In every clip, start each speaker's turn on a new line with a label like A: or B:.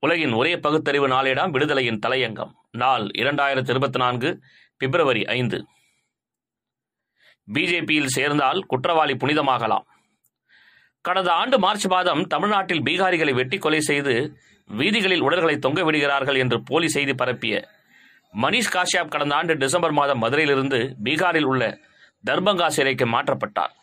A: உலகின் ஒரே பகுத்தறிவு நாளேடாம் விடுதலையின் தலையங்கம். நாள் இரண்டாயிரத்தி இருபத்தி நான்கு பிப்ரவரி ஐந்து. பிஜேபியில் சேர்ந்தால் குற்றவாளி புனிதமாகலாம். கடந்த ஆண்டு மார்ச் மாதம் தமிழ்நாட்டில் பீகாரிகளை வெட்டி கொலை செய்து வீதிகளில் உடல்களை தொங்க விடுகிறார்கள் என்று போலி செய்தி பரப்பிய மணிஷ் காஷ்யாப் கடந்த ஆண்டு டிசம்பர் மாதம் மதுரையிலிருந்து பீகாரில் உள்ள தர்பங்கா சிறைக்கு மாற்றப்பட்டார்.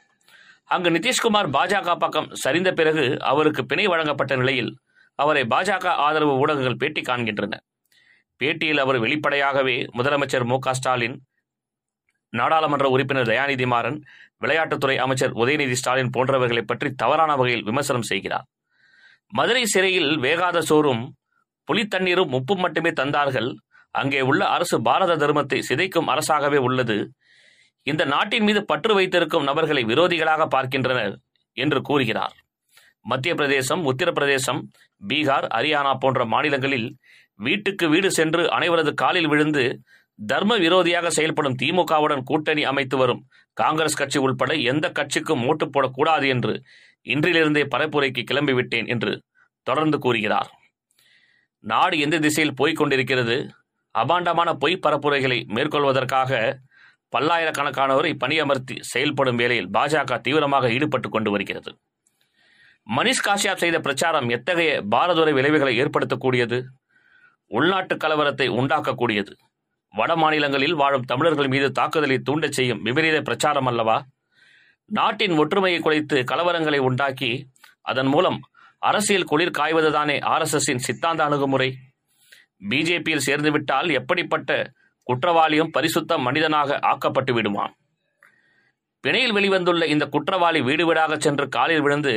A: அங்கு நிதிஷ்குமார் பாஜக பக்கம் சரிந்த பிறகு அவருக்கு பிணை வழங்கப்பட்ட நிலையில் அவரை பாஜக ஆதரவு ஊடகங்கள் பேட்டி காண்கின்றன. பேட்டியில் அவர் வெளிப்படையாகவே முதலமைச்சர் மு க ஸ்டாலின் நாடாளுமன்ற உறுப்பினர் தயாநிதி மாறன் விளையாட்டுத்துறை அமைச்சர் உதயநிதி ஸ்டாலின் போன்றவர்களை பற்றி தவறான வகையில் விமர்சனம் செய்கிறார். மதுரை சிறையில் வேகாத சோறும் புலித்தண்ணீரும் உப்பும் மட்டுமே தந்தார்கள். அங்கே உள்ள அரசு பாரத தர்மத்தை சிதைக்கும் அரசாகவே உள்ளது. இந்த நாட்டின் மீது பற்று வைத்திருக்கும் நபர்களை விரோதிகளாக பார்க்கின்றனர் என்று கூறுகிறார். மத்திய பிரதேசம் உத்தரப்பிரதேசம் பீகார் ஹரியானா போன்ற மாநிலங்களில் வீட்டுக்கு வீடு சென்று அனைவரது காலில் விழுந்து தர்ம விரோதியாக செயல்படும் திமுகவுடன் கூட்டணி அமைத்து வரும் காங்கிரஸ் கட்சி உள்பட எந்த கட்சிக்கும் ஓட்டு போடக்கூடாது என்று இன்றிலிருந்தே பரப்புரைக்கு கிளம்பிவிட்டேன் என்று தொடர்ந்து கூறுகிறார். நாடு எந்த திசையில் போய்க் கொண்டிருக்கிறது? அபாண்டமான பொய் பரப்புரைகளை மேற்கொள்வதற்காக பல்லாயிரக்கணக்கானவரை பணியமர்த்தி செயல்படும் வேளையில் பாஜக தீவிரமாக ஈடுபட்டு கொண்டு வருகிறது. மனிஷ் காஷ்யாப் செய்த பிரச்சாரம் எத்தகைய பாரதுரை விளைவுகளை ஏற்படுத்தக்கூடியது? உள்நாட்டு கலவரத்தை உண்டாக்கக்கூடியது. வட மாநிலங்களில் வாழும் தமிழர்கள் மீது தாக்குதலை தூண்டச் செய்யும் விபரீத பிரச்சாரம் அல்லவா? நாட்டின் ஒற்றுமையை குலைத்து கலவரங்களை உண்டாக்கி அதன் மூலம் அரசியல் குளிர் காய்வதுதானே ஆர்எஸ்எஸின் சித்தாந்த அணுகுமுறை? பிஜேபியில் சேர்ந்துவிட்டால் எப்படிப்பட்ட குற்றவாளியும் பரிசுத்த மனிதனாக ஆக்கப்பட்டு விடுமாம் பிணையில் வெளிவந்துள்ள இந்த குற்றவாளி வீடு வீடாக சென்று காலில் விழுந்து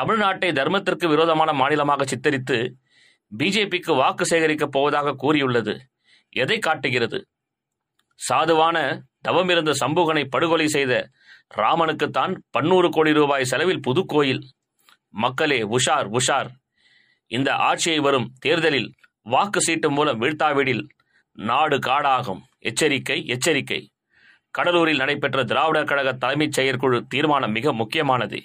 A: தமிழ்நாட்டை தர்மத்திற்கு விரோதமான மாநிலமாக சித்தரித்து பிஜேபிக்கு வாக்கு சேகரிக்கப் போவதாக கூறியுள்ளது. எதை காட்டுகிறது? சாதுவான தவமிருந்த சம்புகனை படுகொலை செய்த ராமனுக்குத்தான் பன்னூறு கோடி ரூபாய் செலவில் புதுக்கோயில். மக்களே உஷார் உஷார். இந்த ஆட்சியை வரும் தேர்தலில் வாக்கு சீட்டு மூலம் வீழ்த்தாவிடில் நாடு காடாகும். எச்சரிக்கை எச்சரிக்கை. கடலூரில் நடைபெற்ற திராவிடர் கழக தலைமைச் செயற்குழு தீர்மானம் மிக முக்கியமானது.